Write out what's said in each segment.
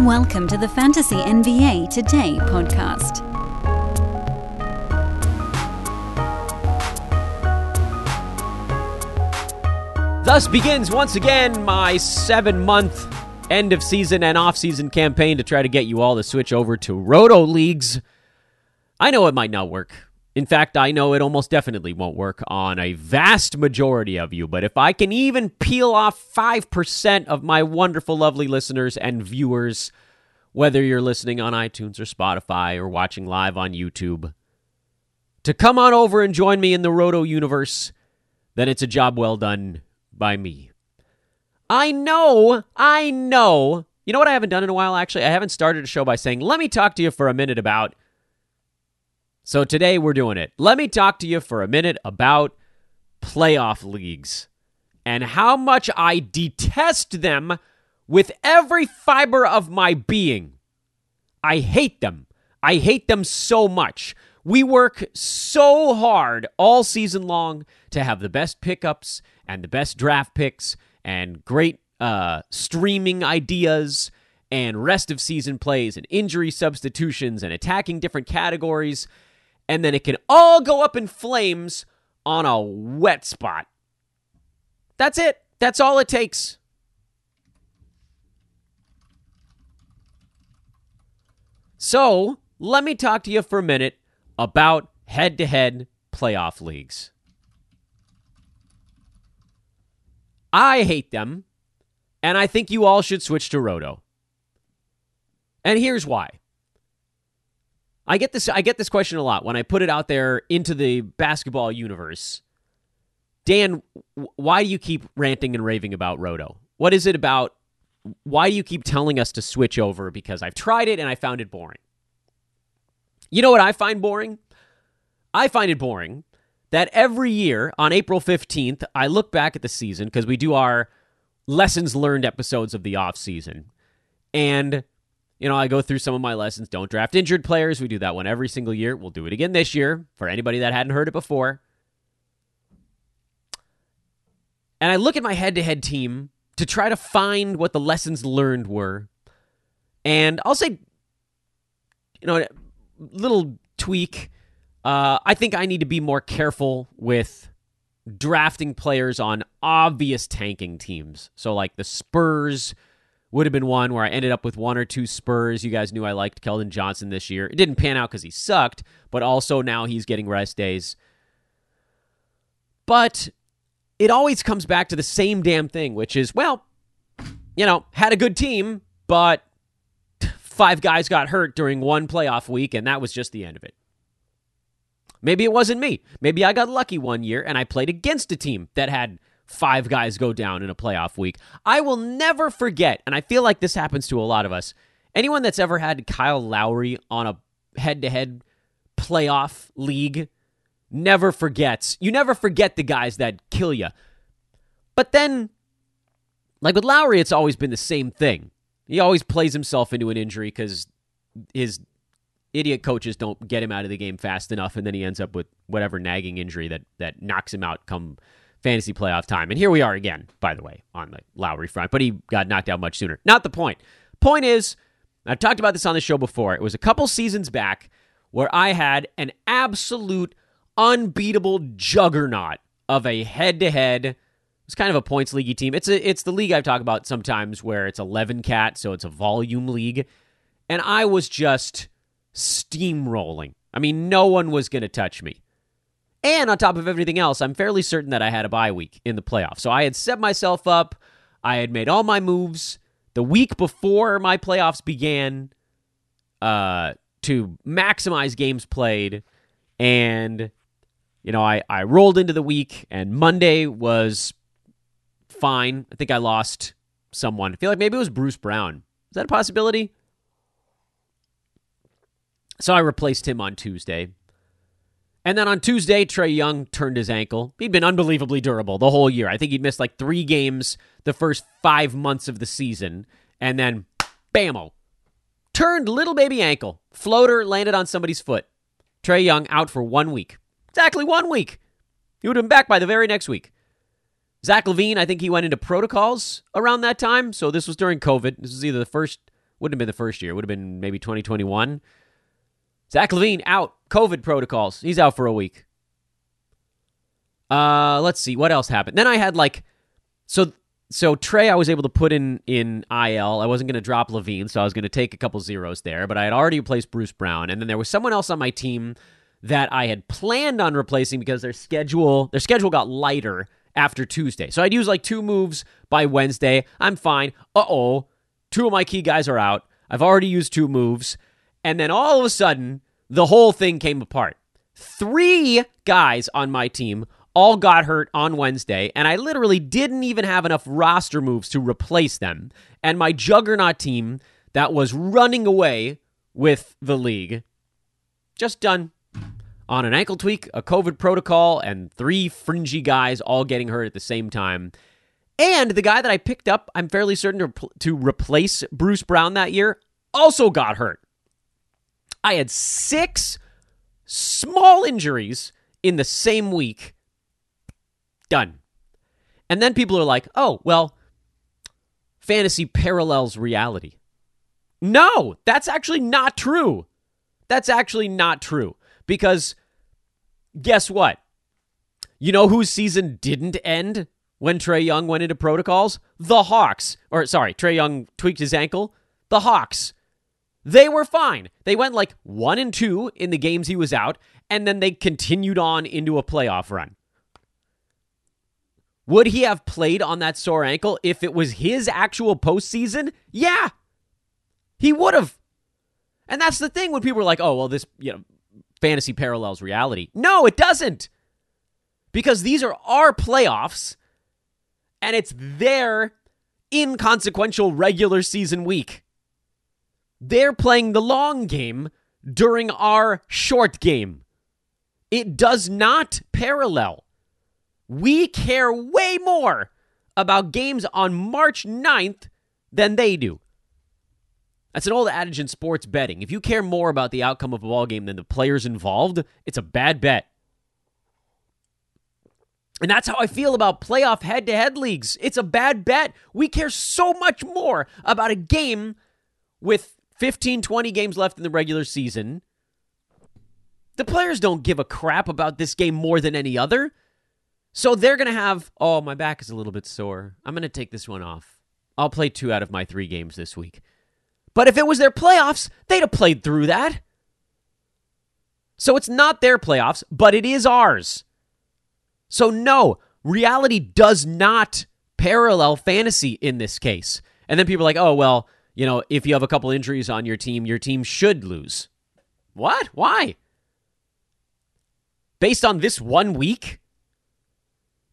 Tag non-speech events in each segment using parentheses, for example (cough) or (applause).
Welcome to the Fantasy NBA Today podcast. Thus begins once again my seven month end of season and off season campaign to try to get you all to switch over to Roto Leagues. I know it might not work. In fact, I know it almost definitely won't work on a vast majority of you, but if I can even peel off 5% of my wonderful, lovely listeners and viewers, whether you're listening on iTunes or Spotify or watching live on YouTube, to come on over and join me in the Roto universe, then it's a job well done by me. I know, I know. You know what I haven't done in a while, actually? I haven't started a show by saying, let me talk to you for a minute about. So today we're doing it. Let me talk to you for a minute about playoff leagues and how much I detest them with every fiber of my being. I hate them. I hate them so much. We work so hard all season long to have the best pickups and the best draft picks and great uh, streaming ideas and rest of season plays and injury substitutions and attacking different categories. And then it can all go up in flames on a wet spot. That's it. That's all it takes. So, let me talk to you for a minute about head to head playoff leagues. I hate them, and I think you all should switch to Roto. And here's why. I get this I get this question a lot when I put it out there into the basketball universe. Dan, why do you keep ranting and raving about Roto? What is it about? Why do you keep telling us to switch over? Because I've tried it and I found it boring. You know what I find boring? I find it boring that every year on April 15th, I look back at the season because we do our lessons learned episodes of the off season. And, you know, I go through some of my lessons. Don't draft injured players. We do that one every single year. We'll do it again this year for anybody that hadn't heard it before. And I look at my head to head team to try to find what the lessons learned were. And I'll say, you know, little tweak uh, I think I need to be more careful with drafting players on obvious tanking teams. So, like the Spurs would have been one where I ended up with one or two Spurs. You guys knew I liked Keldon Johnson this year. It didn't pan out because he sucked, but also now he's getting rest days. But it always comes back to the same damn thing, which is, well, you know, had a good team, but five guys got hurt during one playoff week, and that was just the end of it. Maybe it wasn't me. Maybe I got lucky one year and I played against a team that had five guys go down in a playoff week. I will never forget, and I feel like this happens to a lot of us. Anyone that's ever had Kyle Lowry on a head to head playoff league never forgets. You never forget the guys that kill you. But then, like with Lowry, it's always been the same thing. He always plays himself into an injury because his idiot coaches don't get him out of the game fast enough, and then he ends up with whatever nagging injury that that knocks him out come fantasy playoff time. And here we are again, by the way, on the Lowry front, but he got knocked out much sooner. Not the point. Point is, I've talked about this on the show before. It was a couple seasons back where I had an absolute unbeatable juggernaut of a head-to-head. It's kind of a points league team. It's a it's the league I talk about sometimes where it's 11 cat, so it's a volume league. And I was just steamrolling. I mean, no one was going to touch me. And on top of everything else, I'm fairly certain that I had a bye week in the playoffs. So I had set myself up, I had made all my moves the week before my playoffs began uh, to maximize games played. And, you know, I, I rolled into the week, and Monday was fine. I think I lost someone. I feel like maybe it was Bruce Brown. Is that a possibility? So I replaced him on Tuesday. And then on Tuesday, Trae Young turned his ankle. He'd been unbelievably durable the whole year. I think he'd missed like three games the first five months of the season. And then, bammo, turned little baby ankle. Floater landed on somebody's foot. Trae Young out for one week. Exactly one week. He would have been back by the very next week. Zach LaVine, I think he went into protocols around that time. So this was during COVID. This was either the first Wouldn't have been the first year. Would have been maybe 2021. Zach LaVine out. COVID protocols. He's out for a week. Uh, let's see what else happened. Then I had like, so so Trae, I was able to put in in IL. I wasn't going to drop LaVine, so I was going to take a couple zeros there. But I had already replaced Bruce Brown, and then there was someone else on my team that I had planned on replacing because their schedule their schedule got lighter after Tuesday. So I'd use like two moves by Wednesday. I'm fine. Uh oh, two of my key guys are out. I've already used two moves, and then all of a sudden the whole thing came apart. Three guys on my team all got hurt on Wednesday, and I literally didn't even have enough roster moves to replace them. And my juggernaut team that was running away with the league just done on an ankle tweak, a COVID protocol, and three fringy guys all getting hurt at the same time. And the guy that I picked up, I'm fairly certain to, to replace Bruce Brown that year, also got hurt. I had six small injuries in the same week Done. And then people are like, oh, well, fantasy parallels reality. No, that's actually not true. That's actually not true. Because guess what? You know whose season didn't end when Trae Young went into protocols? The Hawks. Or, sorry, Trae Young tweaked his ankle. The Hawks. They were fine. They went like one and two in the games he was out, and then they continued on into a playoff run. Would he have played on that sore ankle if it was his actual postseason? Yeah, he would have. And that's the thing when people are like, "Oh, well, this you know, fantasy parallels reality." No, it doesn't, because these are our playoffs, and it's their inconsequential regular season week. They're playing the long game during our short game. It does not parallel. We care way more about games on March 9th than they do. That's an old adage in sports betting. If you care more about the outcome of a ball game than the players involved, it's a bad bet. And that's how I feel about playoff head to head leagues. It's a bad bet. We care so much more about a game with 15, 20 games left in the regular season. The players don't give a crap about this game more than any other. So they're going to have, oh, my back is a little bit sore. I'm going to take this one off. I'll play two out of my three games this week. But if it was their playoffs, they'd have played through that. So it's not their playoffs, but it is ours. So, no, reality does not parallel fantasy in this case. And then people are like, oh, well, you know, if you have a couple injuries on your team, your team should lose. What? Why? Based on this one week?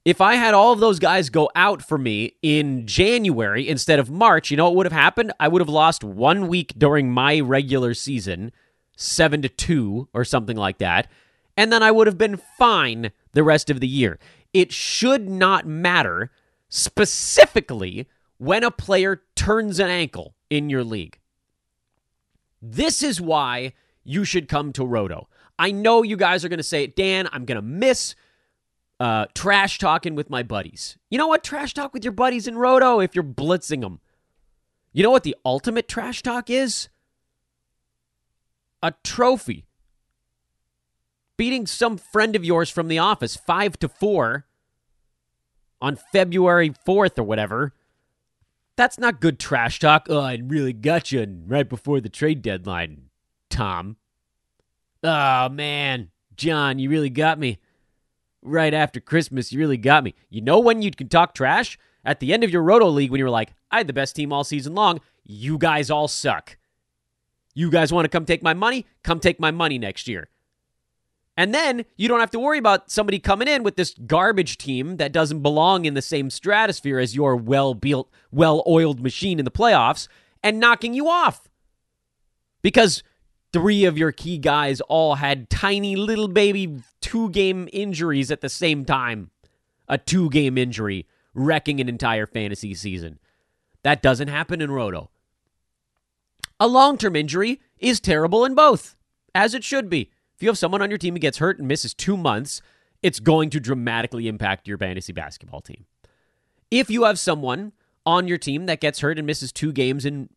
If I had all of those guys go out for me in January instead of March, you know what would have happened? I would have lost one week during my regular season, seven to two or something like that, and then I would have been fine the rest of the year. It should not matter specifically when a player turns an ankle in your league. This is why you should come to Roto. I know you guys are going to say, Dan, I'm going to miss uh, trash talking with my buddies. You know what? Trash talk with your buddies in Roto if you're blitzing them. You know what the ultimate trash talk is? A trophy. Beating some friend of yours from the office 5 to 4 on February 4th or whatever. That's not good trash talk. Oh, I really got you right before the trade deadline, Tom. Oh, man. John, you really got me right after Christmas. You really got me. You know when you can talk trash? At the end of your Roto League, when you were like, I had the best team all season long, you guys all suck. You guys want to come take my money? Come take my money next year. And then you don't have to worry about somebody coming in with this garbage team that doesn't belong in the same stratosphere as your well built, well oiled machine in the playoffs and knocking you off. Because three of your key guys all had tiny little baby two game injuries at the same time. A two game injury wrecking an entire fantasy season. That doesn't happen in Roto. A long term injury is terrible in both, as it should be. You have someone on your team who gets hurt and misses two months, it's going to dramatically impact your fantasy basketball team. If you have someone on your team that gets hurt and misses two games in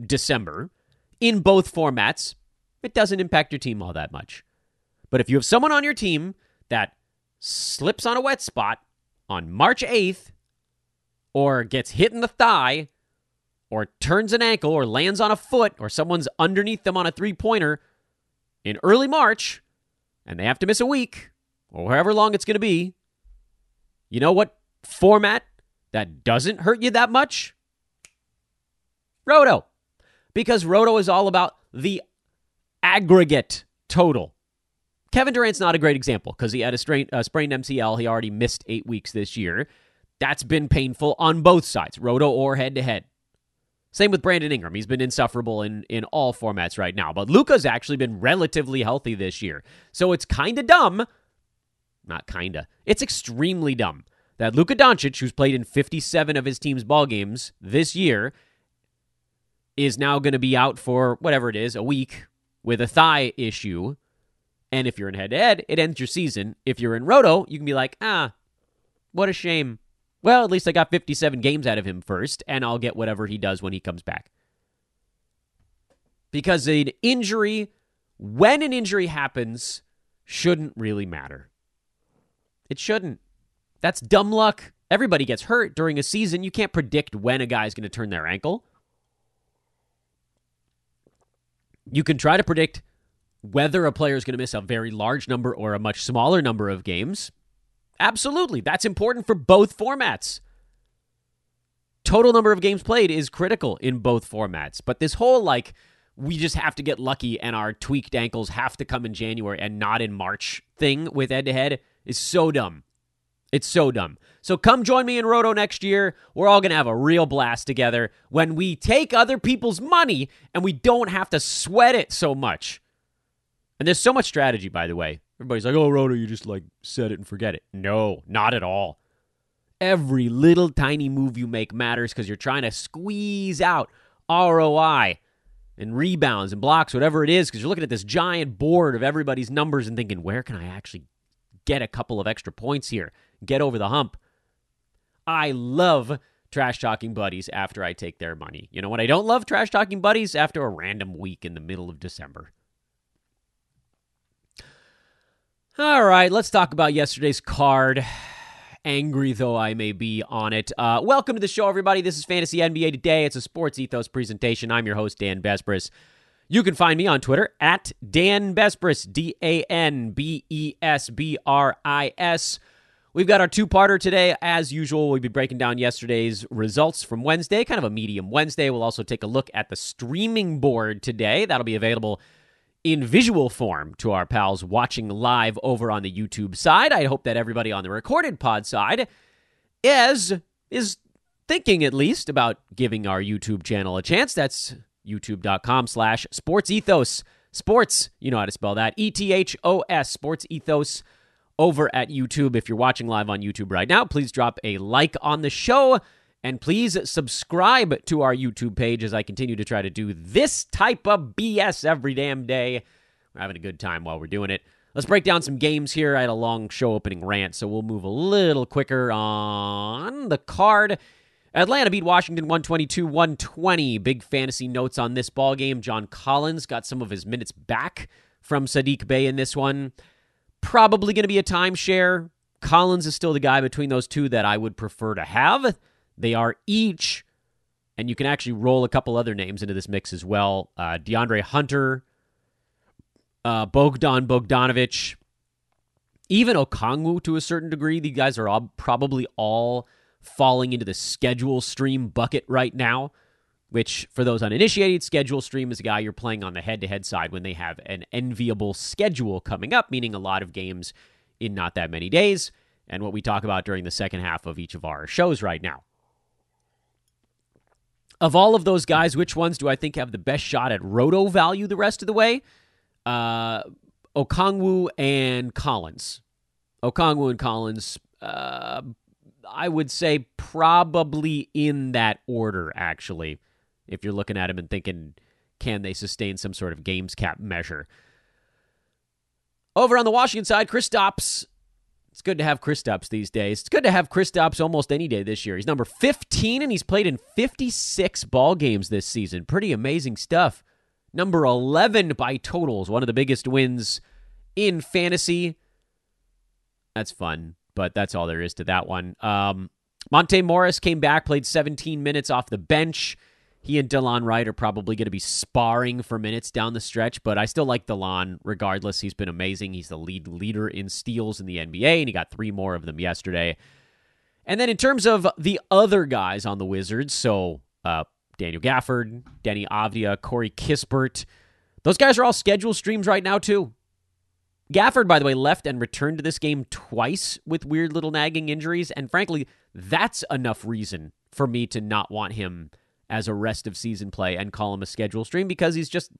December in both formats, it doesn't impact your team all that much. But if you have someone on your team that slips on a wet spot on March 8th, or gets hit in the thigh, or turns an ankle, or lands on a foot, or someone's underneath them on a three pointer in early March, and they have to miss a week, or however long it's going to be, you know what format that doesn't hurt you that much? Roto. Because Roto is all about the aggregate total. Kevin Durant's not a great example because he had a strain, sprained MCL. He already missed eight weeks this year. That's been painful on both sides, roto or head to head. Same with Brandon Ingram. He's been insufferable in, in all formats right now. But Luka's actually been relatively healthy this year. So it's kind of dumb. Not kind of. It's extremely dumb that Luka Doncic, who's played in 57 of his team's ball games this year, is now going to be out for whatever it is, a week with a thigh issue. And if you're in head to head, it ends your season. If you're in roto, you can be like, ah, what a shame. Well, at least I got 57 games out of him first, and I'll get whatever he does when he comes back. Because an injury, when an injury happens, shouldn't really matter. It shouldn't. That's dumb luck. Everybody gets hurt during a season. You can't predict when a guy's going to turn their ankle. You can try to predict whether a player is going to miss a very large number or a much smaller number of games. Absolutely. That's important for both formats. Total number of games played is critical in both formats. But this whole, like, we just have to get lucky and our tweaked ankles have to come in January and not in March thing with head to head is so dumb. It's so dumb. So come join me in Roto next year. We're all going to have a real blast together when we take other people's money and we don't have to sweat it so much. And there's so much strategy, by the way. Everybody's like, oh, Roto, you just like set it and forget it. No, not at all. Every little tiny move you make matters because you're trying to squeeze out ROI and rebounds and blocks, whatever it is, because you're looking at this giant board of everybody's numbers and thinking, where can I actually get a couple of extra points here? Get over the hump. I love trash talking buddies after I take their money. You know what? I don't love trash talking buddies after a random week in the middle of December. All right, let's talk about yesterday's card. Angry though I may be on it. Uh, welcome to the show, everybody. This is Fantasy NBA Today. It's a sports ethos presentation. I'm your host, Dan Besbris. You can find me on Twitter at Dan Besbris, D A N B E S B R I S. We've got our two parter today. As usual, we'll be breaking down yesterday's results from Wednesday, kind of a medium Wednesday. We'll also take a look at the streaming board today. That'll be available in visual form to our pals watching live over on the YouTube side. I hope that everybody on the recorded pod side is is thinking at least about giving our YouTube channel a chance. That's youtube.com slash sports ethos. Sports, you know how to spell that. E T H O S, sports ethos over at YouTube. If you're watching live on YouTube right now, please drop a like on the show. And please subscribe to our YouTube page as I continue to try to do this type of BS every damn day. We're having a good time while we're doing it. Let's break down some games here. I had a long show opening rant, so we'll move a little quicker on the card. Atlanta beat Washington 122 120. Big fantasy notes on this ball game. John Collins got some of his minutes back from Saddiq Bey in this one. Probably going to be a timeshare. Collins is still the guy between those two that I would prefer to have. They are each, and you can actually roll a couple other names into this mix as well. Uh, DeAndre Hunter, uh, Bogdan Bogdanovich, even Okongwu to a certain degree. These guys are all, probably all falling into the schedule stream bucket right now. Which, for those uninitiated, schedule stream is a guy you're playing on the head to head side when they have an enviable schedule coming up, meaning a lot of games in not that many days, and what we talk about during the second half of each of our shows right now. Of all of those guys, which ones do I think have the best shot at roto value the rest of the way? Uh, Okongwu and Collins. Okongwu and Collins, uh, I would say probably in that order, actually, if you're looking at them and thinking, can they sustain some sort of games cap measure? Over on the Washington side, Kristaps It's good to have Kristaps these days. It's good to have Kristaps almost any day this year. He's number 15 and he's played in 56 ball games this season. Pretty amazing stuff. Number 11 by totals, one of the biggest wins in fantasy. That's fun, but that's all there is to that one. Um, Monte Morris came back, played 17 minutes off the bench. He and Delon Wright are probably going to be sparring for minutes down the stretch, but I still like Delon regardless. He's been amazing. He's the lead leader in steals in the NBA, and he got three more of them yesterday. And then in terms of the other guys on the Wizards, so uh, Daniel Gafford, Deni Avdija, Corey Kispert, those guys are all scheduled streams right now, too. Gafford, by the way, left and returned to this game twice with weird little nagging injuries, and frankly, that's enough reason for me to not want him as a rest of season play and call him a schedule stream because he's just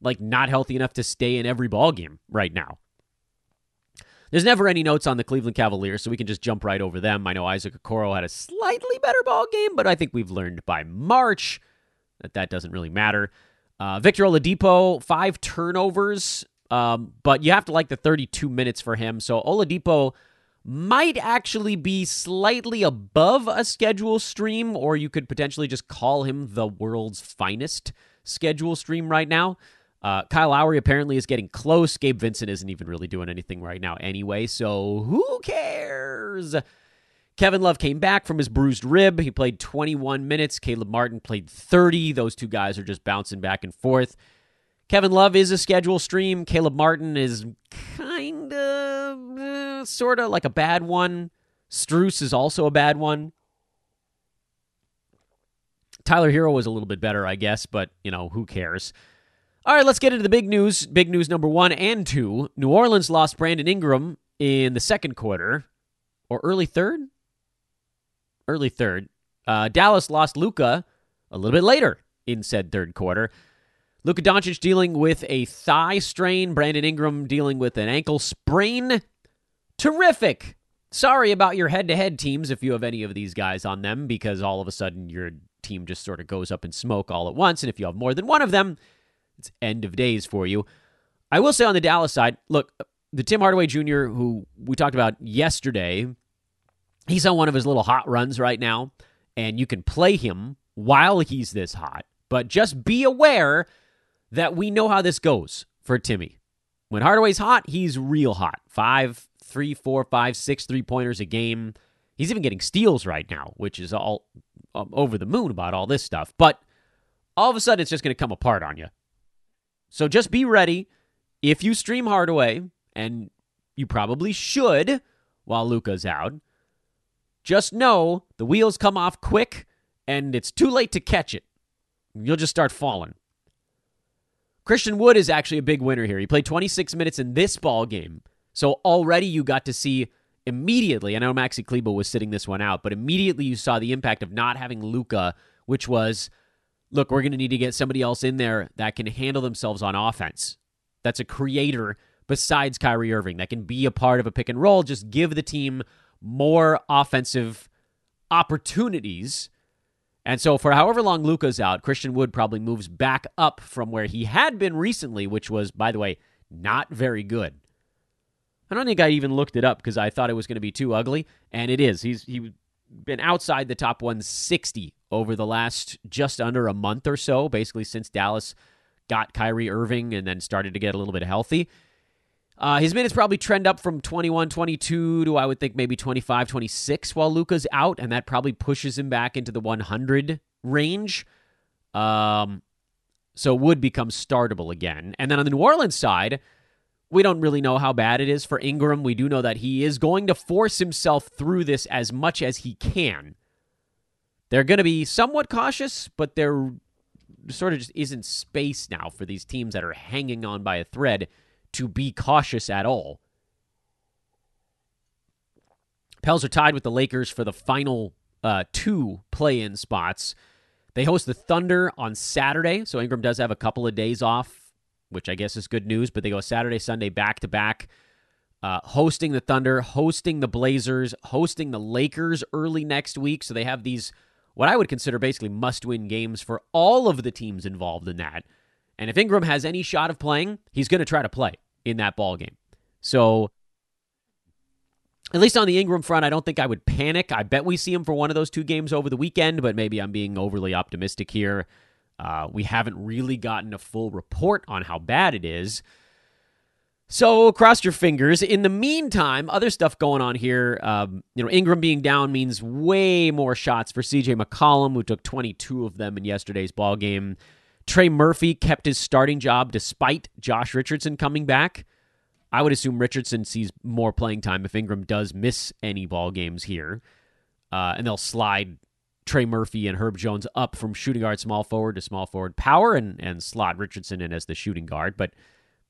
like not healthy enough to stay in every ball game right now. There's never any notes on the Cleveland Cavaliers, so we can just jump right over them. I know Isaac Okoro had a slightly better ball game, but I think we've learned by March that that doesn't really matter. Uh, Victor Oladipo, five turnovers, um, but you have to like the 32 minutes for him. So Oladipo might actually be slightly above a schedule stream, or you could potentially just call him the world's finest schedule stream right now. Uh, Kyle Lowry apparently is getting close. Gabe Vincent isn't even really doing anything right now anyway, so who cares? Kevin Love came back from his bruised rib. He played 21 minutes. Caleb Martin played 30. Those two guys are just bouncing back and forth. Kevin Love is a schedule stream. Caleb Martin is kind of, sort of like a bad one. Strus is also a bad one. Tyler Herro was a little bit better, I guess, but, you know, who cares? All right, let's get into the big news. Big news number one and two. New Orleans lost Brandon Ingram in the second quarter, or early third? Early third. Uh, Dallas lost Luka a little bit later in said third quarter. Luka Doncic dealing with a thigh strain. Brandon Ingram dealing with an ankle sprain. Terrific. Sorry about your head to head teams if you have any of these guys on them, because all of a sudden your team just sort of goes up in smoke all at once. And if you have more than one of them, it's end of days for you. I will say on the Dallas side, look, the Tim Hardaway Jr., who we talked about yesterday, he's on one of his little hot runs right now, and you can play him while he's this hot. But just be aware that we know how this goes for Timmy. When Hardaway's hot, he's real hot. Five, three, four, five, six three pointers a game. He's even getting steals right now, which is all um, over the moon about all this stuff. But all of a sudden, it's just going to come apart on you. So just be ready. If you stream Hardaway, and you probably should while Luka's out, just know the wheels come off quick and it's too late to catch it. You'll just start falling. Christian Wood is actually a big winner here. He played 26 minutes in this ball game. So already you got to see immediately, I know Maxi Kleber was sitting this one out, but immediately you saw the impact of not having Luka, which was, look, we're going to need to get somebody else in there that can handle themselves on offense. That's a creator besides Kyrie Irving that can be a part of a pick and roll. Just give the team more offensive opportunities and so, for however long Luka's out, Christian Wood probably moves back up from where he had been recently, which was, by the way, not very good. I don't think I even looked it up because I thought it was going to be too ugly, and it is. He's he been outside the top 160 over the last just under a month or so, basically since Dallas got Kyrie Irving and then started to get a little bit healthy. Uh, his minutes probably trend up from 21, 22 to I would think maybe 25, 26 while Luka's out, and that probably pushes him back into the 100 range. Um, so Wood becomes startable again. And then on the New Orleans side, we don't really know how bad it is for Ingram. We do know that he is going to force himself through this as much as he can. They're going to be somewhat cautious, but there sort of just isn't space now for these teams that are hanging on by a thread to be cautious at all. Pels are tied with the Lakers for the final uh, two play in spots. They host the Thunder on Saturday, so Ingram does have a couple of days off, which I guess is good news, but they go Saturday, Sunday back to back. Uh, hosting the Thunder, hosting the Blazers, hosting the Lakers early next week. So they have these, what I would consider basically must win games for all of the teams involved in that. And if Ingram has any shot of playing, he's going to try to play in that ball game. So at least on the Ingram front, I don't think I would panic. I bet we see him for one of those two games over the weekend, but maybe I'm being overly optimistic here. Uh, we haven't really gotten a full report on how bad it is. So cross your fingers. In the meantime, other stuff going on here. Um, you know, Ingram being down means way more shots for CJ McCollum, who took 22 of them in yesterday's ball game. Trey Murphy kept his starting job despite Josh Richardson coming back. I would assume Richardson sees more playing time if Ingram does miss any ball games here, uh, and they'll slide Trey Murphy and Herb Jones up from shooting guard small forward to small forward power, and and slot Richardson in as the shooting guard, but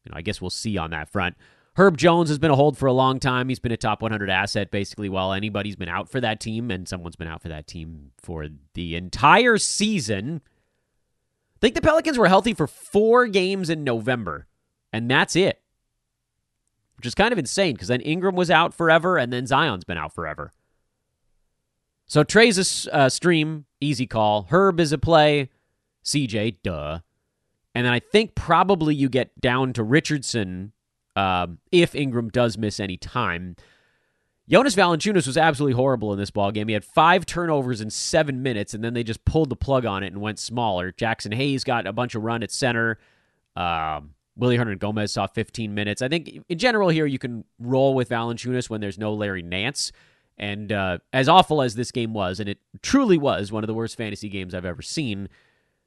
you know, I guess we'll see on that front. Herb Jones has been a hold for a long time. He's been a top 100 asset basically while anybody's been out for that team, and someone's been out for that team for the entire season. I think the Pelicans were healthy for four games in November, and that's it, which is kind of insane because then Ingram was out forever, and then Zion's been out forever. So Trey's a uh, stream, easy call. Herb is a play. CJ, duh. And then I think probably you get down to Richardson um, if Ingram does miss any time. Jonas Valanciunas was absolutely horrible in this ball game. He had five turnovers in seven minutes, and then they just pulled the plug on it and went smaller. Jaxson Hayes got a bunch of run at center. Um, Willy Hernangomez saw 15 minutes. I think in general here you can roll with Valanciunas when there's no Larry Nance. And uh, as awful as this game was, and it truly was one of the worst fantasy games I've ever seen,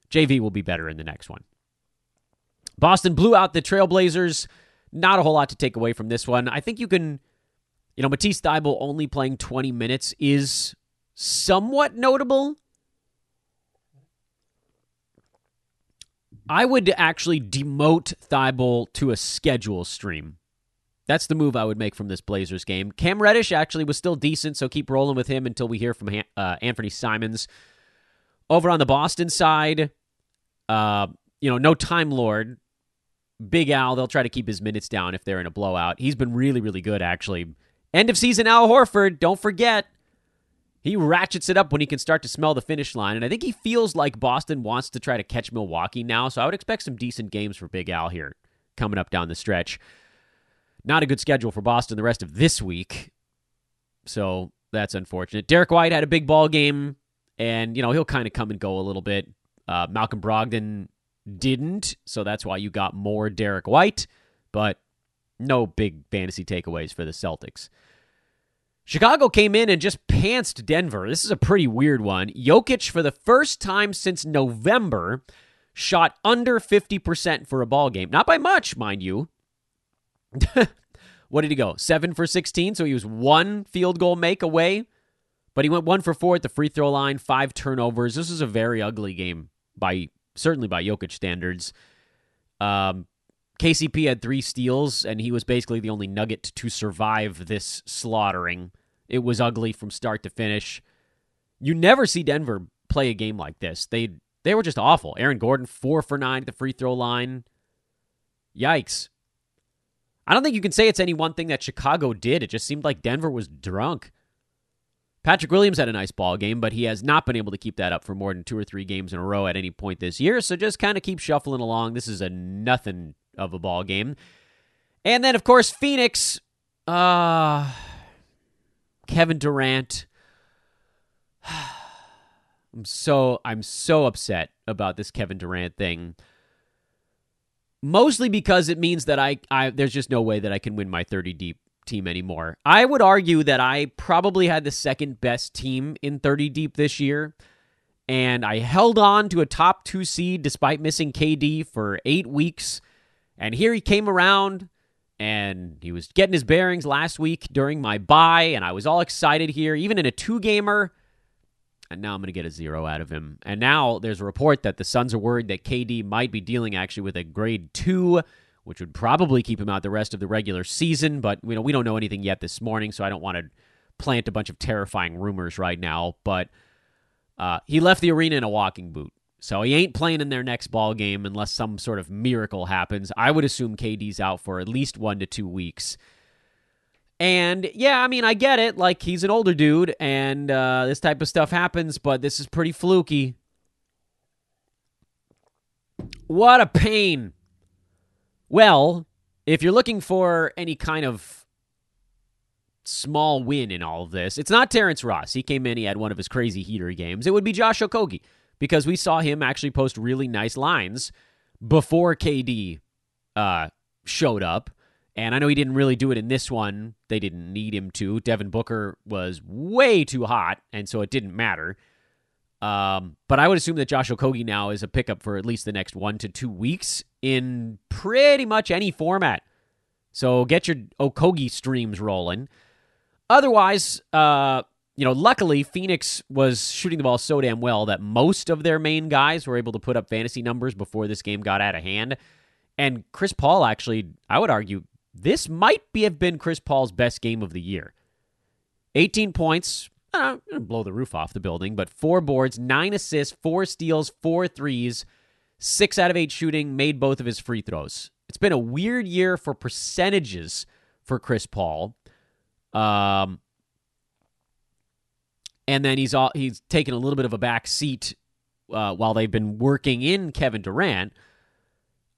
JV will be better in the next one. Boston blew out the Trailblazers. Not a whole lot to take away from this one. I think you can, you know, Matisse Thybulle only playing 20 minutes is somewhat notable. I would actually demote Thybulle to a schedule stream. That's the move I would make from this Blazers game. Cam Reddish actually was still decent, so keep rolling with him until we hear from uh, Anfernee Simons. Over on the Boston side, uh, you know, no Time Lord. Big Al, they'll try to keep his minutes down if they're in a blowout. He's been really, really good, actually. End of season Al Horford, don't forget. He ratchets it up when he can start to smell the finish line. And I think he feels like Boston wants to try to catch Milwaukee now. So I would expect some decent games for Big Al here coming up down the stretch. Not a good schedule for Boston the rest of this week. So that's unfortunate. Derrick White had a big ball game, and, you know, he'll kind of come and go a little bit. Uh, Malcolm Brogdon didn't, so that's why you got more Derrick White, but no big fantasy takeaways for the Celtics. Chicago came in and just pantsed Denver. This is a pretty weird one. Jokic, for the first time since November, shot under 50% for a ball game. Not by much, mind you. (laughs) what did he go? Seven for 16, so he was one field goal make away. But he went one for four at the free throw line, five turnovers. This is a very ugly game by certainly by Jokic standards. Um, KCP had three steals, and he was basically the only nugget to survive this slaughtering. It was ugly from start to finish. You never see Denver play a game like this. They they were just awful. Aaron Gordon four for nine at the free throw line. Yikes! I don't think you can say it's any one thing that Chicago did. It just seemed like Denver was drunk. Patrick Williams had a nice ball game, but he has not been able to keep that up for more than two or three games in a row at any point this year. So just kind of keep shuffling along. This is a nothing of a ball game. And then, of course, Phoenix. Uh, Kevin Durant. (sighs) I'm so I'm so upset about this Kevin Durant thing. Mostly because it means that I, I there's just no way that I can win my 30 deep team anymore. I would argue that I probably had the second best team in 30 deep this year. And I held on to a top two seed despite missing KD for eight weeks. And here he came around and he was getting his bearings last week during my bye. And I was all excited here, even in a two gamer. And now I'm going to get a zero out of him. And now there's a report that the Suns are worried that KD might be dealing actually with a grade two which would probably keep him out the rest of the regular season. But you know, we don't know anything yet this morning, so I don't want to plant a bunch of terrifying rumors right now. But uh, he left the arena in a walking boot. So he ain't playing in their next ball game unless some sort of miracle happens. I would assume KD's out for at least one to two weeks. And yeah, I mean, I get it. Like, he's an older dude, and uh, this type of stuff happens, but this is pretty fluky. What a pain. Well, if you're looking for any kind of small win in all of this. It's not Terrence Ross. He came in, he had one of his crazy heater games. It would be Josh Okogie because we saw him actually post really nice lines before KD uh, showed up. And I know he didn't really do it in this one. They didn't need him to. Devin Booker was way too hot, and so it didn't matter. Um, but I would assume that Josh Okogie now is a pickup for at least the next one to two weeks in pretty much any format. So get your Okogie streams rolling. Otherwise, uh, you know, luckily Phoenix was shooting the ball so damn well that most of their main guys were able to put up fantasy numbers before this game got out of hand. And Chris Paul actually, I would argue, this might be have been Chris Paul's best game of the year. 18 points, uh, blow the roof off the building, but four boards, nine assists, four steals, four threes, six out of eight shooting, made both of his free throws. It's been a weird year for percentages for Chris Paul. Um, and then he's all, he's taken a little bit of a back seat uh, while they've been working in Kevin Durant.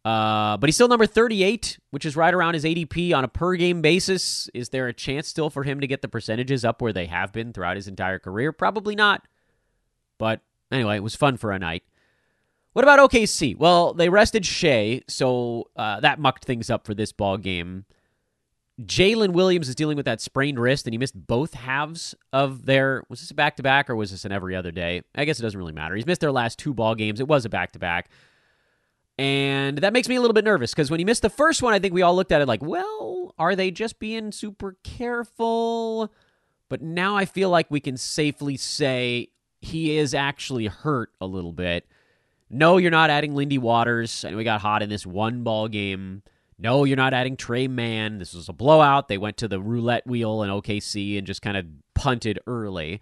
Uh, but he's still number 38, which is right around his ADP on a per game basis. Is there a chance still for him to get the percentages up where they have been throughout his entire career? Probably not. But anyway, it was fun for a night. What about OKC? Well, they rested Shai, so uh, that mucked things up for this ball game. Jalen Williams is dealing with that sprained wrist, and he missed both halves of their. Was this a back to back or was this an every other day? I guess it doesn't really matter. He's missed their last two ball games. It was a back to back. And that makes me a little bit nervous because when he missed the first one, I think we all looked at it like, well, are they just being super careful? But now I feel like we can safely say he is actually hurt a little bit. No, you're not adding Lindy Waters. and we got hot in this one ball game. No, you're not adding Tre Mann. This was a blowout. They went to the roulette wheel in OKC and just kind of punted early.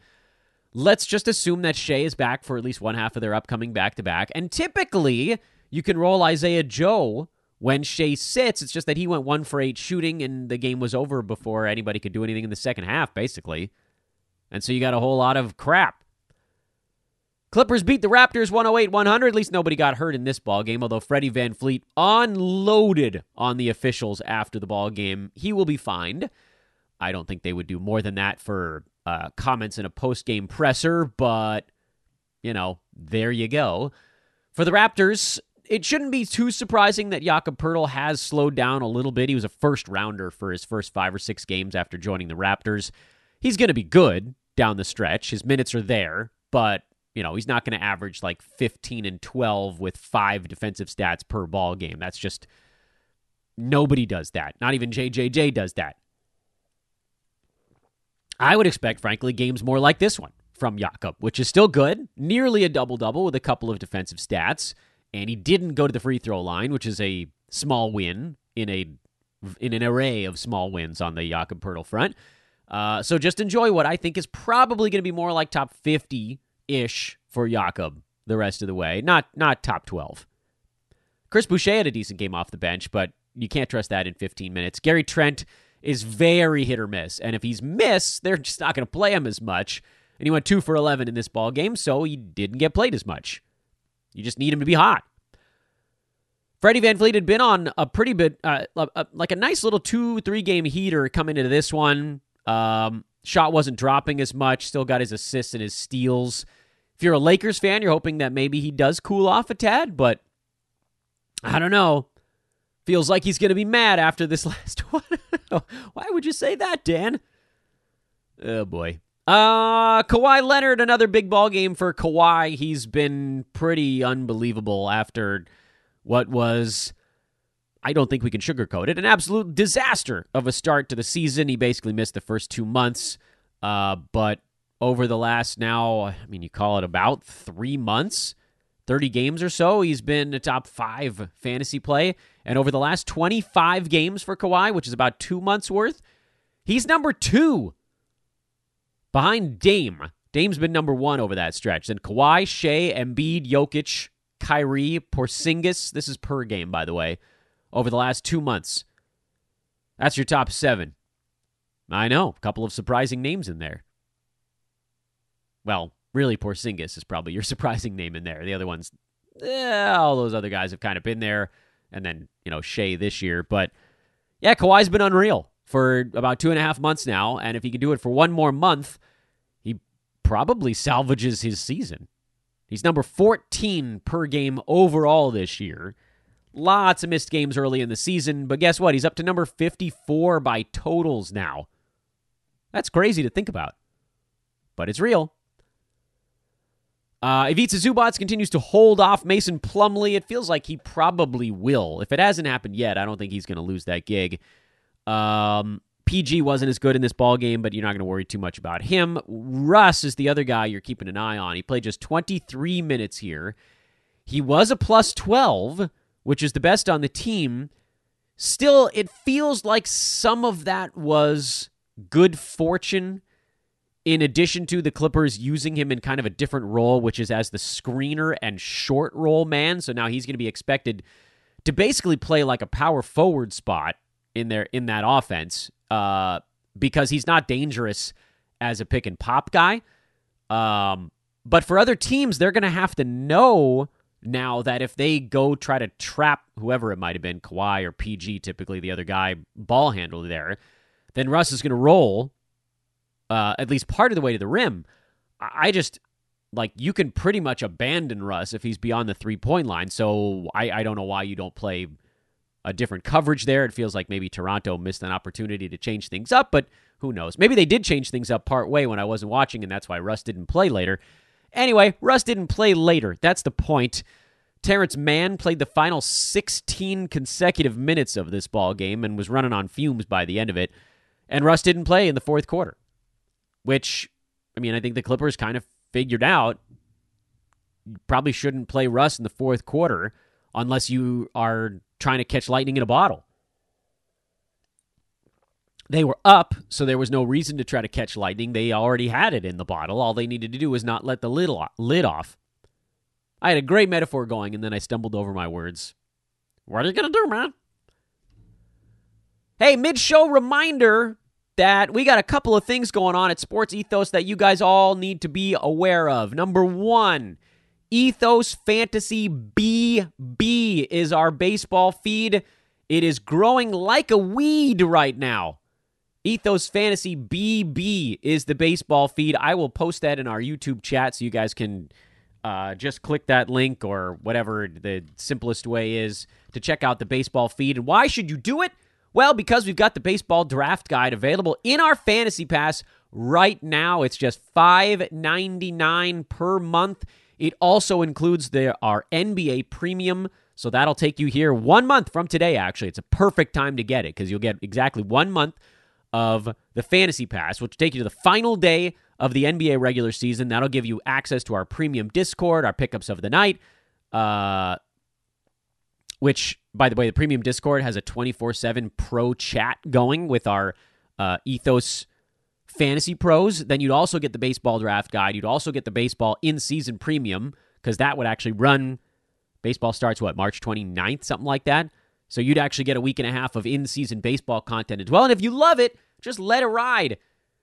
Let's just assume that Shai is back for at least one half of their upcoming back to back. And typically, you can roll Isaiah Joe when Shai sits. It's just that he went one for eight shooting, and the game was over before anybody could do anything in the second half, basically. And so you got a whole lot of crap. Clippers beat the Raptors 108 100. At least nobody got hurt in this ball game, although Freddie VanVleet unloaded on the officials after the ball game. He will be fined. I don't think they would do more than that for uh, comments in a post game presser, but, you know, there you go. For the Raptors, it shouldn't be too surprising that Jakob Poeltl has slowed down a little bit. He was a first rounder for his first five or six games after joining the Raptors. He's going to be good down the stretch. His minutes are there, but you know he's not going to average like 15 and 12 with five defensive stats per ball game. That's just nobody does that. Not even JJJ does that. I would expect, frankly, games more like this one from Jakob, which is still good, nearly a double double with a couple of defensive stats and he didn't go to the free throw line, which is a small win in a in an array of small wins on the Jakob Poeltl front. Uh, so just enjoy what I think is probably going to be more like top fifty ish for Jakob the rest of the way, not not top twelve. Chris Boucher had a decent game off the bench, but you can't trust that in 15 minutes. Gary Trent is very hit or miss, and if he's miss, they're just not going to play him as much. And he went two for 11 in this ball game, so he didn't get played as much. You just need him to be hot. Freddie VanVleet had been on a pretty bit, uh, like a nice little two, three game heater coming into this one. Um, shot wasn't dropping as much, still got his assists and his steals. If you're a Lakers fan, you're hoping that maybe he does cool off a tad, but I don't know. Feels like he's going to be mad after this (laughs) last one. (laughs) Why would you say that, Dan? Oh, boy. Uh, Kawhi Leonard, another big ball game for Kawhi. He's been pretty unbelievable after what was, I don't think we can sugarcoat it, an absolute disaster of a start to the season. He basically missed the first two months, uh, but over the last now, I mean, you call it about three months, 30 games or so, he's been a top five fantasy play. And over the last 25 games for Kawhi, which is about two months worth, he's number two Behind Dame, Dame's been number one over that stretch. Then Kawhi, Shai, Embiid, Jokic, Kyrie, Porzingis. This is per game, by the way, over the last two months. That's your top seven. I know, a couple of surprising names in there. Well, really, Porzingis is probably your (laughs) surprising name in there. The other ones, eh, all those other guys have kind of been there, and then you know Shai this year. But yeah, Kawhi's been unreal. For about two and a half months now. And if he can do it for one more month, he probably salvages his season. He's number 14 per game overall this year. Lots of missed games early in the season, but guess what? He's up to number 54 by totals now. That's crazy to think about, but it's real. Uh, Ivica Zubac continues to hold off Mason Plumlee. It feels like he probably will. If it hasn't happened yet, I don't think he's going to lose that gig. Um, PG wasn't as good in this ball game, but you're not going to worry too much about him. Russ is the other guy you're keeping an eye on. He played just 23 minutes here. He was a plus 12, which is the best on the team. Still, it feels like some of that was good fortune in addition to the Clippers using him in kind of a different role, which is as the screener and short roll man. So now he's going to be expected to basically play like a power forward spot in there in that offense uh, because he's not dangerous as a pick and pop guy. Um, but for other teams, they're going to have to know now that if they go try to trap whoever it might have been, Kawhi or PG, typically the other guy ball handler there, then Russ is going to roll uh, at least part of the way to the rim. I just like you can pretty much abandon Russ if he's beyond the three point line. So I, I don't know why you don't play a different coverage there. It feels like maybe Toronto missed an opportunity to change things up, but who knows? Maybe they did change things up part way when I wasn't watching, and that's why Russ didn't play later. Anyway, Russ didn't play later. That's the point. Terrence Mann played the final 16 consecutive minutes of this ball game and was running on fumes by the end of it. And Russ didn't play in the fourth quarter which, I mean, I think the Clippers kind of figured out you probably shouldn't play Russ in the fourth quarter unless you are trying to catch lightning in a bottle. They were up, so there was no reason to try to catch lightning. They already had it in the bottle. All they needed to do was not let the lid, lid off. I had a great metaphor going, and then I stumbled over my words. What are you going to do, man? Hey, mid show reminder that we got a couple of things going on at Sports Ethos that you guys all need to be aware of. Number one, Ethos Fantasy BB is our baseball feed. It is growing like a weed right now. Ethos Fantasy BB is the baseball feed. I will post that in our YouTube chat so you guys can uh, just click that link or whatever the simplest way is to check out the baseball feed. And why should you do it? Well, because we've got the baseball draft guide available in our fantasy pass right now. It's just $5.99 per month. It also includes the, our NBA premium. So that'll take you here one month from today, actually. It's a perfect time to get it because you'll get exactly one month of the fantasy pass, which will take you to the final day of the NBA regular season. That'll give you access to our premium Discord, our pickups of the night, uh, which, by the way, the premium Discord has a 24 7 pro chat going with our uh, Ethos Fantasy Pros. Then you'd also get the baseball draft guide. You'd also get the baseball in season premium because that would actually run. Baseball starts, what, March 29th, something like that? So you'd actually get a week and a half of in season baseball content as well. And if you love it, just let it ride.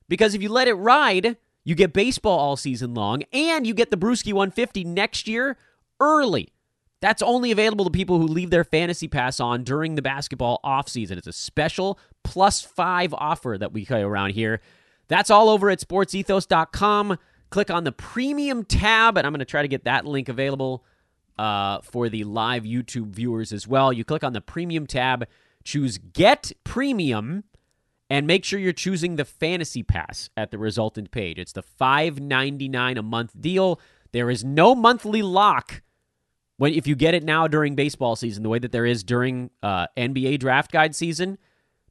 Because if you let it ride, you get baseball all season long and you get the Brewski 150 next year early. That's only available to people who leave their fantasy pass on during the basketball offseason. It's a special plus five offer that we carry around here. That's all over at sportsethos.com. Click on the premium tab, and I'm going to try to get that link available uh, for the live YouTube viewers as well. You click on the premium tab, choose Get Premium, and make sure you're choosing the fantasy pass at the resultant page. It's the $5.99 a month deal. There is no monthly lock when if you get it now during baseball season, the way that there is during uh, NBA draft guide season,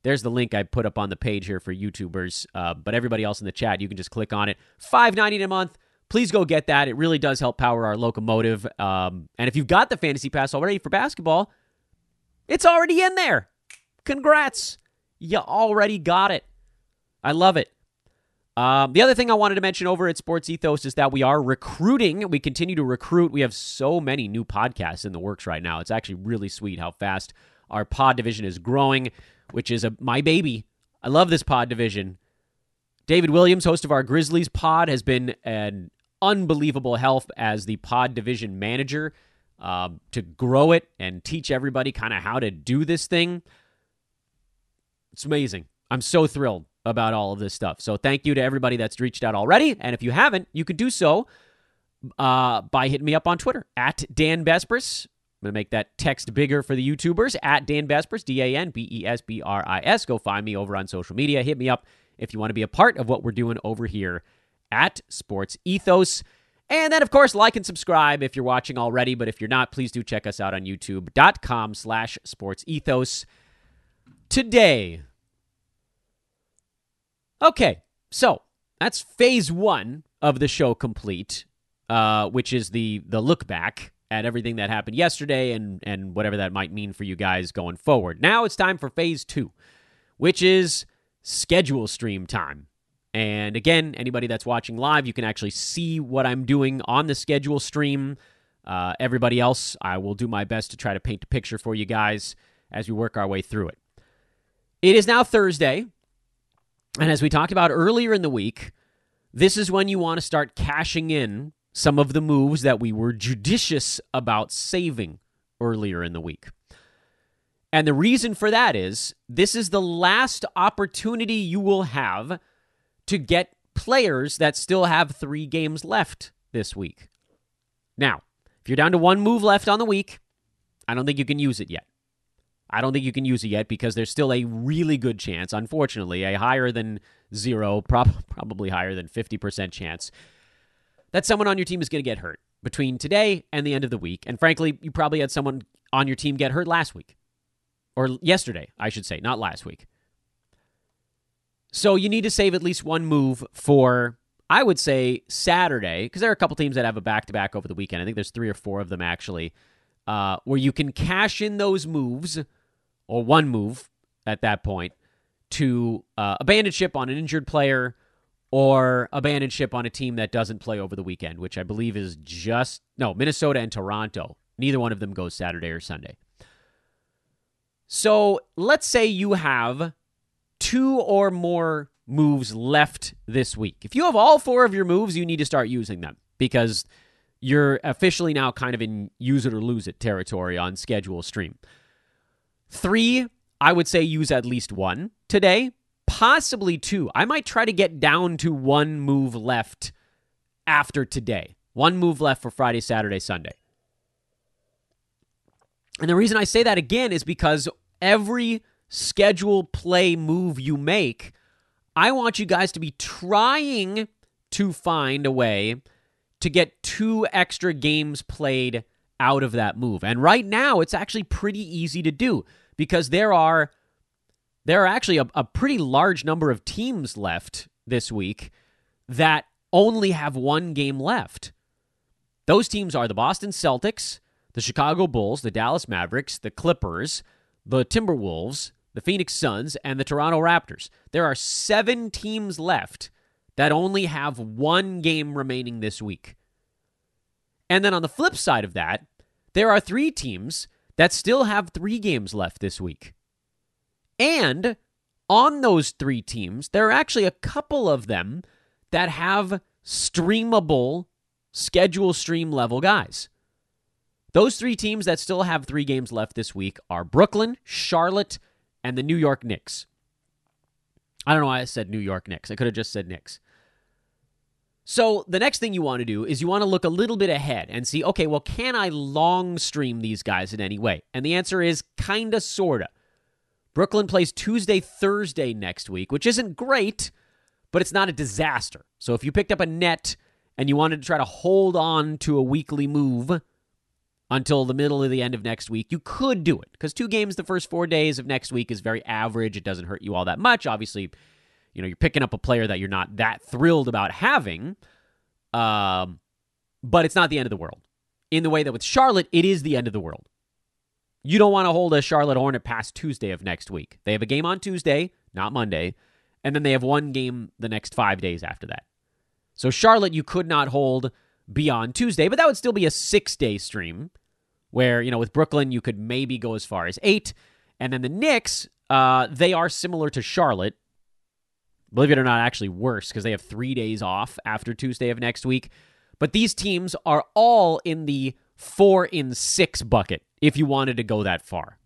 there's the link I put up on the page here for YouTubers. Uh, but everybody else in the chat, you can just click on it. Five ninety a month. Please go get that. It really does help power our locomotive. Um, and if you've got the fantasy pass already for basketball, it's already in there. Congrats. You already got it. I love it. Um, the other thing I wanted to mention over at Sports Ethos is that we are recruiting. We continue to recruit. We have so many new podcasts in the works right now. It's actually really sweet how fast our pod division is growing, which is a, my baby. I love this pod division. David Williams, host of our Grizzlies pod, has been an unbelievable help as the pod division manager um, to grow it and teach everybody kind of how to do this thing. It's amazing. I'm so thrilled about all of this stuff. So thank you to everybody that's reached out already. And if you haven't, you could do so uh, by hitting me up on Twitter at Dan Besbris. I'm going to make that text bigger for the YouTubers at Dan Besbris, D A N B E S B R I S. Go find me over on social media. Hit me up if you want to be a part of what we're doing over here at Sports Ethos. And then, of course, like and subscribe if you're watching already. But if you're not, please do check us out on youtube.com slash sports ethos. Today. Okay, so that's phase one of the show complete, uh, which is the the look back at everything that happened yesterday and and whatever that might mean for you guys going forward. Now it's time for phase two, which is schedule stream time. And again, anybody that's watching live, you can actually see what I'm doing on the schedule stream. Uh, everybody else, I will do my best to try to paint a picture for you guys as we work our way through it. It is now Thursday. And as we talked about earlier in the week, this is when you want to start cashing in some of the moves that we were judicious about saving earlier in the week. And the reason for that is this is the last opportunity you will have to get players that still have three games left this week. Now, if you're down to one move left on the week, I don't think you can use it yet. I don't think you can use it yet because there's still a really good chance, unfortunately, a higher than zero, (laughs) prob- probably higher than 50% chance that someone on your team is going to get hurt between today and the end of the week. And frankly, you probably had someone on your team get hurt last week or yesterday, I should say, not last week. So you need to save at least one move for, I would say, Saturday, because there are a couple teams that have a back to back over the weekend. I think there's three or four of them actually, uh, where you can cash in those moves, or one move at that point, to uh, abandon ship on an injured player or abandon ship on a team that doesn't play over the weekend, which I believe is just, no, Minnesota and Toronto. Neither one of them goes Saturday or Sunday. So let's say you have two or more moves left this week. If you have all four of your moves, you need to start using them because you're officially now kind of in use it or lose it territory on schedule stream. Three, I would say use at least one today, possibly two. I might try to get down to one move left after today. One move left for Friday, Saturday, Sunday. And the reason I say that again is because every schedule play move you make, I want you guys to be trying to find a way to get two extra games played out of that move. And right now, it's actually pretty easy to do because there are there are actually a, a pretty large number of teams left this week that only have one game left. Those teams are the Boston Celtics, the Chicago Bulls, the Dallas Mavericks, the Clippers, the Timberwolves, the Phoenix Suns, and the Toronto Raptors. There are seven teams left that only have one game remaining this week. And then on the flip side of that, there are three teams that still have three games left this week. And on those three teams, there are actually a couple of them that have streamable schedule stream level guys. Those three teams that still have three games left this week are Brooklyn, Charlotte, and the New York Knicks. I don't know why I said New York Knicks. I could have just said Knicks. So the next thing you want to do is you want to look a little bit ahead and see, okay, well, can I long stream these guys in any way? And the answer is kinda, sorta. Brooklyn plays Tuesday, Thursday next week, which isn't great, but it's not a disaster. So if you picked up a net and you wanted to try to hold on to a weekly move until the middle of the end of next week, you could do it because two games the first four days of next week is very average. It doesn't hurt you all that much. Obviously, you know you're picking up a player that you're not that thrilled about having, um, but it's not the end of the world. In the way that with Charlotte, it is the end of the world. You don't want to hold a Charlotte Hornet past Tuesday of next week. They have a game on Tuesday, not Monday, and then they have one game the next five days after that. So Charlotte, you could not hold beyond Tuesday, but that would still be a six day stream where, you know, with Brooklyn, you could maybe go as far as eight. And then the Knicks, uh, they are similar to Charlotte. Believe it or not, actually worse because they have three days off after Tuesday of next week. But these teams are all in the four in six bucket if you wanted to go that far.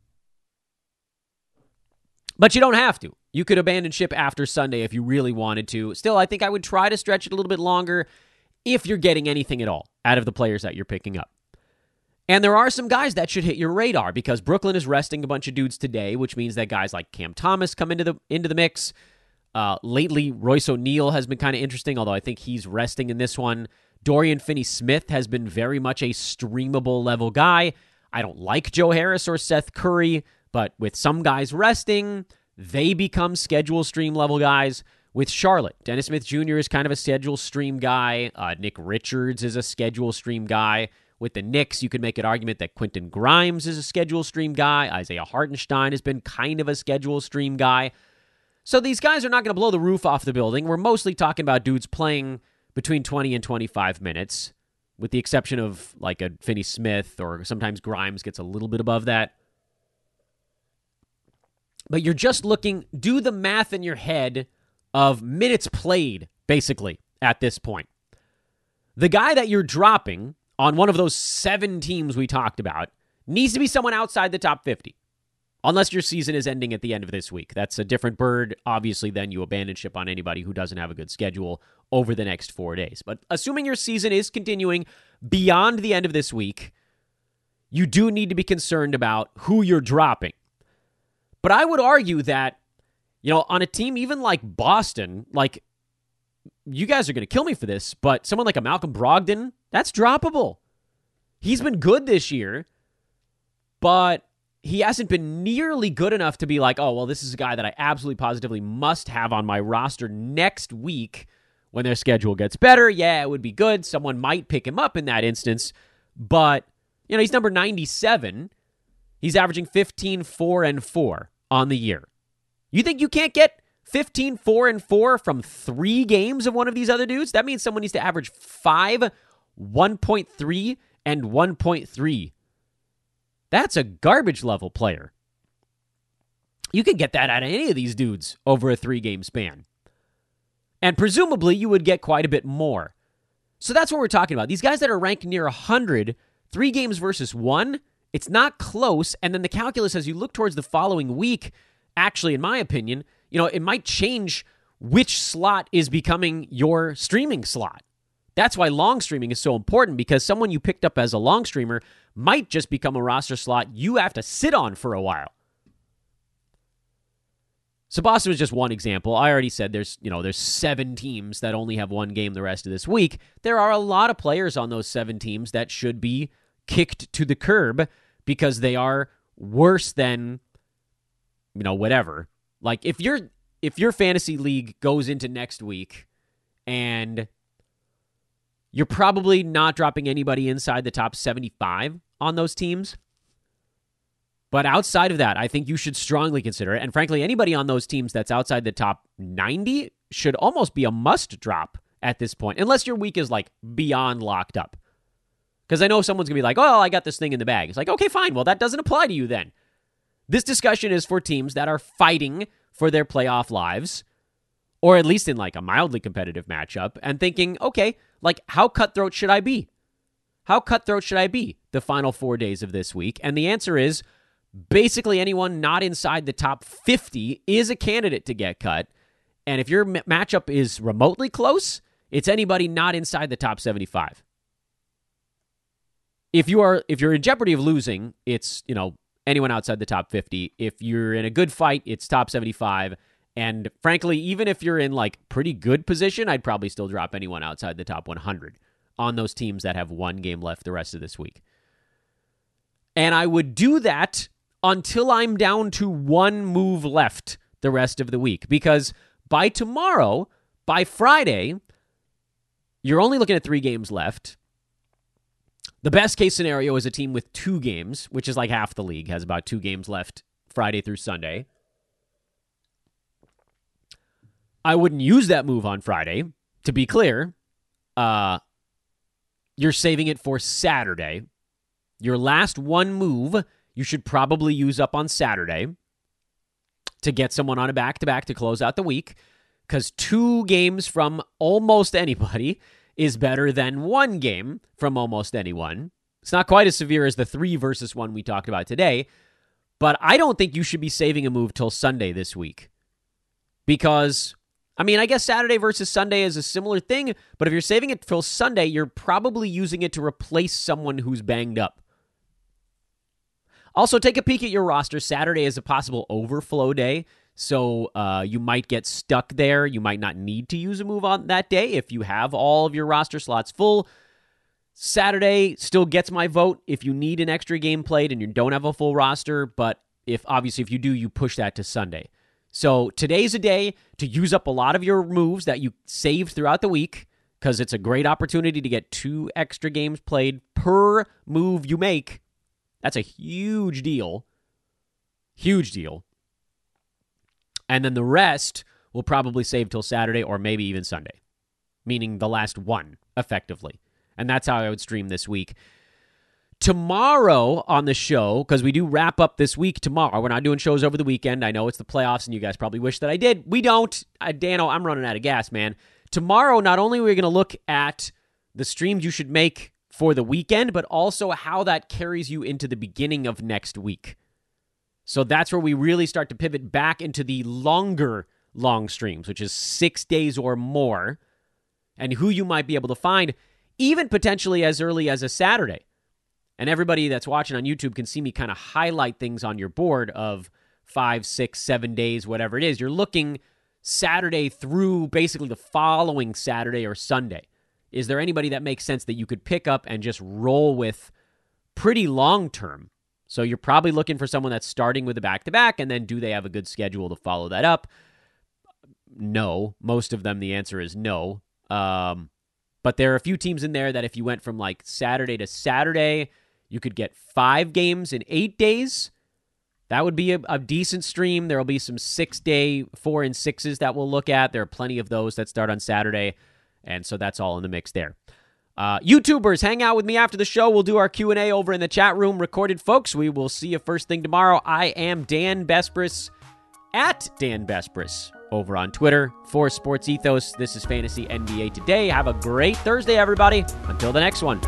But you don't have to. You could abandon ship after Sunday if you really wanted to. Still, I think I would try to stretch it a little bit longer if you're getting anything at all out of the players that you're picking up. And there are some guys that should hit your radar because Brooklyn is resting a bunch of dudes today, which means that guys like Cam Thomas come into the into the mix. Uh, lately, Royce O'Neale has been kind of interesting, although I think he's resting in this one. Dorian Finney Smith has been very much a streamable level guy. I don't like Joe Harris or Seth Curry, but with some guys resting, they become schedule stream level guys. With Charlotte, Dennis Smith Jr. is kind of a schedule stream guy. Uh, Nick Richards is a schedule stream guy. With the Knicks, you could make an argument that Quentin Grimes is a schedule stream guy. Isaiah Hartenstein has been kind of a schedule stream guy. So these guys are not going to blow the roof off the building. We're mostly talking about dudes playing between 20 and 25 minutes, with the exception of like a Finney Smith or sometimes Grimes gets a little bit above that. But you're just looking, do the math in your head of minutes played, basically, at this point. The guy that you're dropping on one of those seven teams we talked about needs to be someone outside the top 50. Unless your season is ending at the end of this week. That's a different bird. Obviously, then you abandon ship on anybody who doesn't have a good schedule over the next four days. But assuming your season is continuing beyond the end of this week, you do need to be concerned about who you're dropping. But I would argue that, you know, on a team even like Boston, like, you guys are going to kill me for this, but someone like a Malcolm Brogdon, that's droppable. He's been good this year, but he hasn't been nearly good enough to be like, oh, well, this is a guy that I absolutely positively must have on my roster next week when their schedule gets better. Yeah, it would be good. Someone might pick him up in that instance, but, you know, he's number 97. He's averaging 15, 4, and 4 on the year. You think you can't get 15, 4, and 4 from three games of one of these other dudes? That means someone needs to average 5, 1.3, and 1.3 that's a garbage level player. You can get that out of any of these dudes over a three game span. And presumably, you would get quite a bit more. So that's what we're talking about. These guys that are ranked near 100, three games versus one, it's not close. And then the calculus, as you look towards the following week, actually, in my opinion, you know, it might change which slot is becoming your streaming slot. That's why long streaming is so important because someone you picked up as a long streamer might just become a roster slot you have to sit on for a while. So Boston was just one example. I already said there's, you know, there's seven teams that only have one game the rest of this week. There are a lot of players on those seven teams that should be kicked to the curb because they are worse than you know, whatever. Like if your if your fantasy league goes into next week and you're probably not dropping anybody inside the top 75 on those teams. But outside of that, I think you should strongly consider it. And frankly, anybody on those teams that's outside the top 90 should almost be a must drop at this point, unless your week is like beyond locked up. Because I know someone's going to be like, oh, I got this thing in the bag. It's like, okay, fine. Well, that doesn't apply to you then. This discussion is for teams that are fighting for their playoff lives, or at least in like a mildly competitive matchup, and thinking, okay, like, how cutthroat should I be? How cutthroat should I be the final four days of this week? And the answer is basically anyone not inside the top 50 is a candidate to get cut. And if your m- matchup is remotely close, it's anybody not inside the top 75. If you are if you're in jeopardy of losing, it's, you know, anyone outside the top 50. If you're in a good fight, it's top 75. And frankly, even if you're in like pretty good position, I'd probably still drop anyone outside the top 100 on those teams that have one game left the rest of this week. And I would do that until I'm down to one move left the rest of the week because by tomorrow, by Friday, you're only looking at 3 games left. The best case scenario is a team with 2 games, which is like half the league has about 2 games left Friday through Sunday. I wouldn't use that move on Friday. To be clear, uh, you're saving it for Saturday. Your last one move you should probably use up on Saturday to get someone on a back to back to close out the week because two games from almost anybody is better than one game from almost anyone. It's not quite as severe as the three versus one we talked about today, but I don't think you should be saving a move till Sunday this week. because I mean, I guess Saturday versus Sunday is a similar thing, but if you're saving it till Sunday, you're probably using it to replace someone who's banged up. Also, take a peek at your roster. Saturday is a possible overflow day, so uh, you might get stuck there. You might not need to use a move on that day if you have all of your roster slots full. Saturday still gets my vote if you need an extra game played and you don't have a full roster, but if obviously if you do, you push that to Sunday. So today's a day to use up a lot of your moves that you saved throughout the week because it's a great opportunity to get two extra games played per move you make. That's a huge deal. Huge deal. And then the rest will probably save till Saturday or maybe even Sunday, meaning the last one, effectively. And that's how I would stream this week. Tomorrow on the show, because we do wrap up this week tomorrow. We're not doing shows over the weekend. I know it's the playoffs, and you guys probably wish that I did. We don't. Uh, Dano, I'm running out of gas, man. Tomorrow, not only are we going to look at the streams you should make for the weekend, but also how that carries you into the beginning of next week. So that's where we really start to pivot back into the longer long streams, which is six days or more, and who you might be able to find even potentially as early as a Saturday. And everybody that's watching on YouTube can see me kind of highlight things on your board of five, six, seven days, whatever it is. You're looking Saturday through basically the following Saturday or Sunday. Is there anybody that makes sense that you could pick up and just roll with pretty long term? So you're probably looking for someone that's starting with a back to back, and then do they have a good schedule to follow that up? No. Most of them, the answer is no. Um, but there are a few teams in there that if you went from like Saturday to Saturday, you could get five games in eight days. That would be a, a decent stream. There will be some six day four and sixes that we'll look at. There are plenty of those that start on Saturday, and so that's all in the mix there. Uh, YouTubers, hang out with me after the show. We'll do our Q and A over in the chat room, recorded, folks. We will see you first thing tomorrow. I am Dan Besbris at Dan Besbris over on Twitter for Sports Ethos. This is Fantasy NBA Today. Have a great Thursday, everybody. Until the next one.